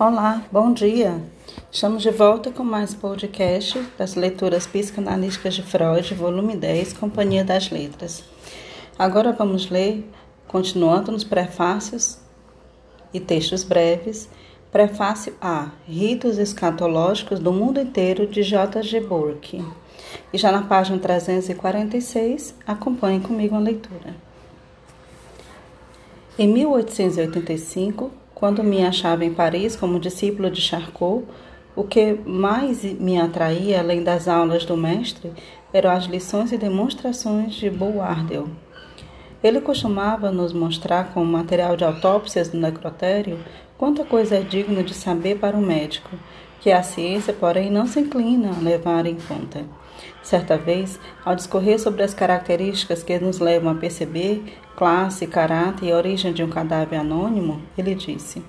Olá, bom dia. Estamos de volta com mais podcast das leituras psicanalíticas de Freud, volume 10, Companhia das Letras. Agora vamos ler, continuando nos prefácios e textos breves, Prefácio A: Ritos escatológicos do mundo inteiro de J. G. Burke. E já na página 346, acompanhe comigo a leitura. Em 1885, quando me achava em Paris como discípulo de Charcot, o que mais me atraía, além das aulas do mestre, eram as lições e demonstrações de Boardel. Ele costumava nos mostrar com material de autópsias do necrotério quanta coisa é digno de saber para o médico, que a ciência, porém, não se inclina a levar em conta. Certa vez, ao discorrer sobre as características que nos levam a perceber classe, caráter e origem de um cadáver anônimo, ele disse: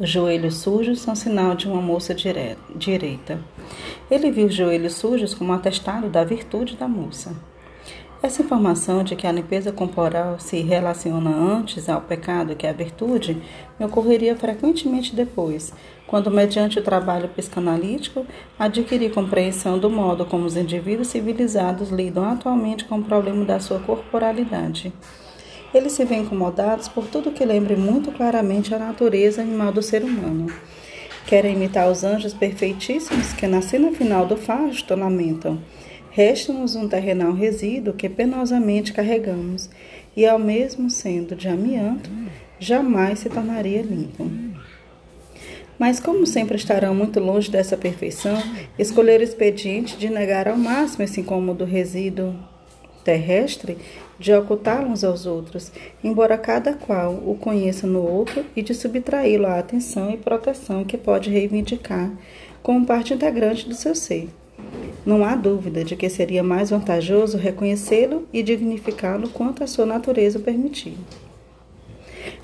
Os joelhos sujos são sinal de uma moça direita. Ele viu os joelhos sujos como atestado da virtude da moça. Essa informação de que a limpeza corporal se relaciona antes ao pecado que à virtude me ocorreria frequentemente depois, quando, mediante o trabalho psicanalítico, adquiri compreensão do modo como os indivíduos civilizados lidam atualmente com o problema da sua corporalidade. Eles se veem incomodados por tudo que lembre muito claramente a natureza animal do ser humano. Querem imitar os anjos perfeitíssimos que, na cena final do fasto, lamentam Resta-nos um terrenal resíduo que penosamente carregamos, e ao mesmo sendo de amianto, jamais se tornaria limpo. Mas, como sempre estarão muito longe dessa perfeição, escolher o expediente de negar ao máximo esse incômodo resíduo terrestre, de ocultá-lo uns aos outros, embora cada qual o conheça no outro, e de subtraí-lo à atenção e proteção que pode reivindicar como parte integrante do seu ser. Não há dúvida de que seria mais vantajoso reconhecê-lo e dignificá-lo quanto a sua natureza o permitir.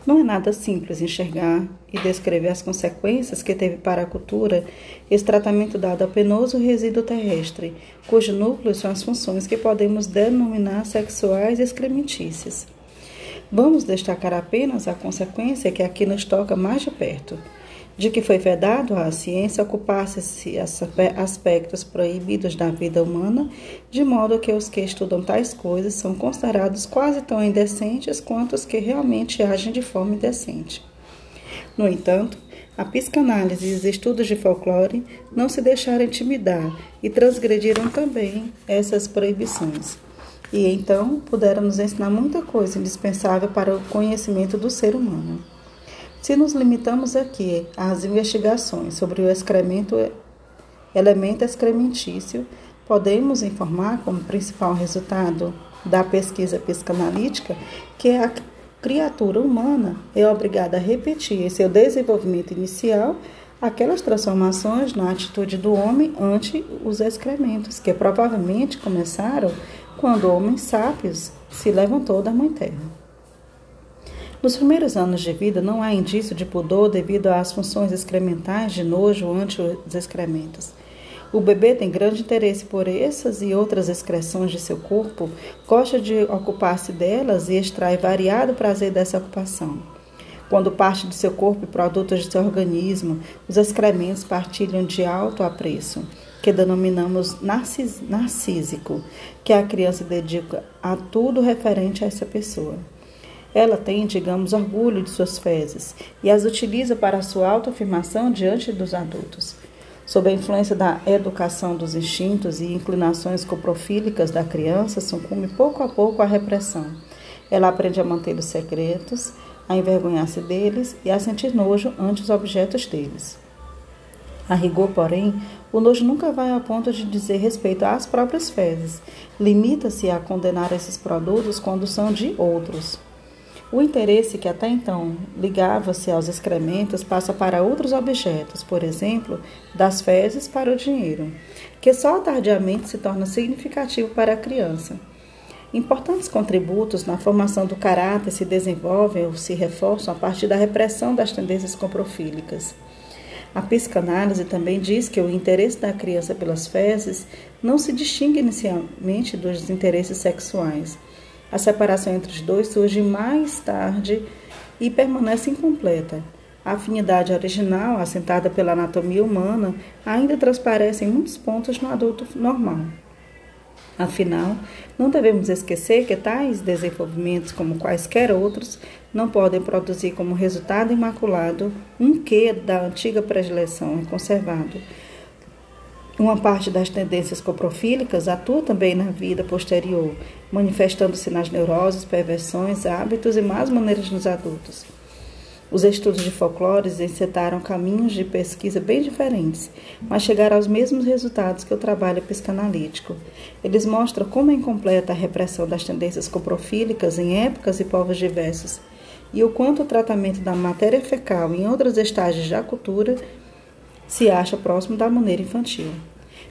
Não é nada simples enxergar e descrever as consequências que teve para a cultura esse tratamento dado ao penoso resíduo terrestre, cujo núcleo são as funções que podemos denominar sexuais e excrementícias. Vamos destacar apenas a consequência que aqui nos toca mais de perto de que foi vedado à ciência ocupar-se aspectos proibidos da vida humana, de modo que os que estudam tais coisas são considerados quase tão indecentes quanto os que realmente agem de forma indecente. No entanto, a psicanálise e os estudos de folclore não se deixaram intimidar e transgrediram também essas proibições. E então puderam nos ensinar muita coisa indispensável para o conhecimento do ser humano. Se nos limitamos aqui às investigações sobre o excremento, elemento excrementício, podemos informar como principal resultado da pesquisa psicanalítica que a criatura humana é obrigada a repetir em seu desenvolvimento inicial aquelas transformações na atitude do homem ante os excrementos, que provavelmente começaram quando homens sábios se levantou da mãe terra. Nos primeiros anos de vida não há indício de pudor devido às funções excrementais de nojo ante os excrementos. O bebê tem grande interesse por essas e outras excreções de seu corpo, gosta de ocupar-se delas e extrai variado prazer dessa ocupação. Quando parte de seu corpo e produtos de seu organismo, os excrementos partilham de alto apreço, que denominamos narcis, narcísico, que a criança dedica a tudo referente a essa pessoa. Ela tem, digamos, orgulho de suas fezes e as utiliza para sua autoafirmação diante dos adultos. Sob a influência da educação dos instintos e inclinações coprofílicas da criança, sucumbe pouco a pouco à repressão. Ela aprende a manter os secretos, a envergonhar-se deles e a sentir nojo ante os objetos deles. A rigor, porém, o nojo nunca vai ao ponto de dizer respeito às próprias fezes. Limita-se a condenar esses produtos quando são de outros. O interesse que até então ligava-se aos excrementos passa para outros objetos, por exemplo, das fezes para o dinheiro, que só tardiamente se torna significativo para a criança. Importantes contributos na formação do caráter se desenvolvem ou se reforçam a partir da repressão das tendências coprofílicas. A psicanálise também diz que o interesse da criança pelas fezes não se distingue inicialmente dos interesses sexuais a separação entre os dois surge mais tarde e permanece incompleta. A afinidade original, assentada pela anatomia humana, ainda transparece em muitos pontos no adulto normal. Afinal, não devemos esquecer que tais desenvolvimentos, como quaisquer outros, não podem produzir como resultado imaculado um quê da antiga predileção conservado. Uma parte das tendências coprofílicas atua também na vida posterior, manifestando-se nas neuroses, perversões, hábitos e más maneiras nos adultos. Os estudos de folclore encetaram caminhos de pesquisa bem diferentes, mas chegaram aos mesmos resultados que o trabalho psicanalítico. Eles mostram como é incompleta a repressão das tendências coprofílicas em épocas e povos diversos, e o quanto o tratamento da matéria fecal em outros estágios da cultura se acha próximo da maneira infantil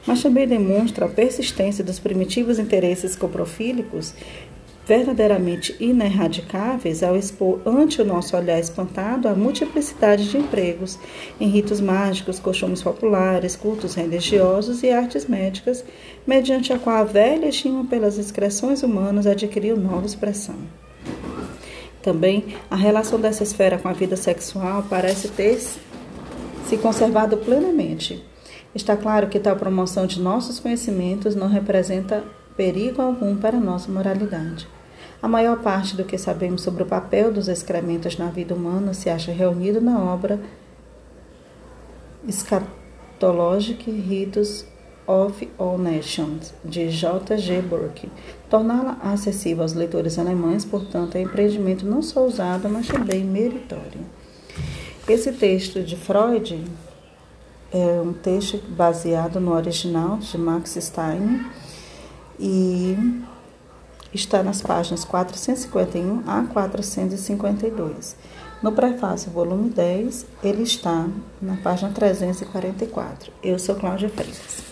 mas também demonstra a persistência dos primitivos interesses coprofílicos verdadeiramente ineradicáveis ao expor ante o nosso olhar espantado a multiplicidade de empregos em ritos mágicos, costumes populares, cultos religiosos e artes médicas, mediante a qual a velha estima pelas excreções humanas adquiriu nova expressão. Também a relação dessa esfera com a vida sexual parece ter se conservado plenamente. Está claro que tal promoção de nossos conhecimentos não representa perigo algum para nossa moralidade. A maior parte do que sabemos sobre o papel dos excrementos na vida humana se acha reunido na obra Scatologic Ritos of All Nations, de J. G. Burke. Torná-la acessível aos leitores alemães, portanto, é empreendimento não só usado, mas também meritório. Esse texto de Freud é um texto baseado no original de Max Stein e está nas páginas 451 a 452. No prefácio, volume 10, ele está na página 344. Eu sou Cláudia Freitas.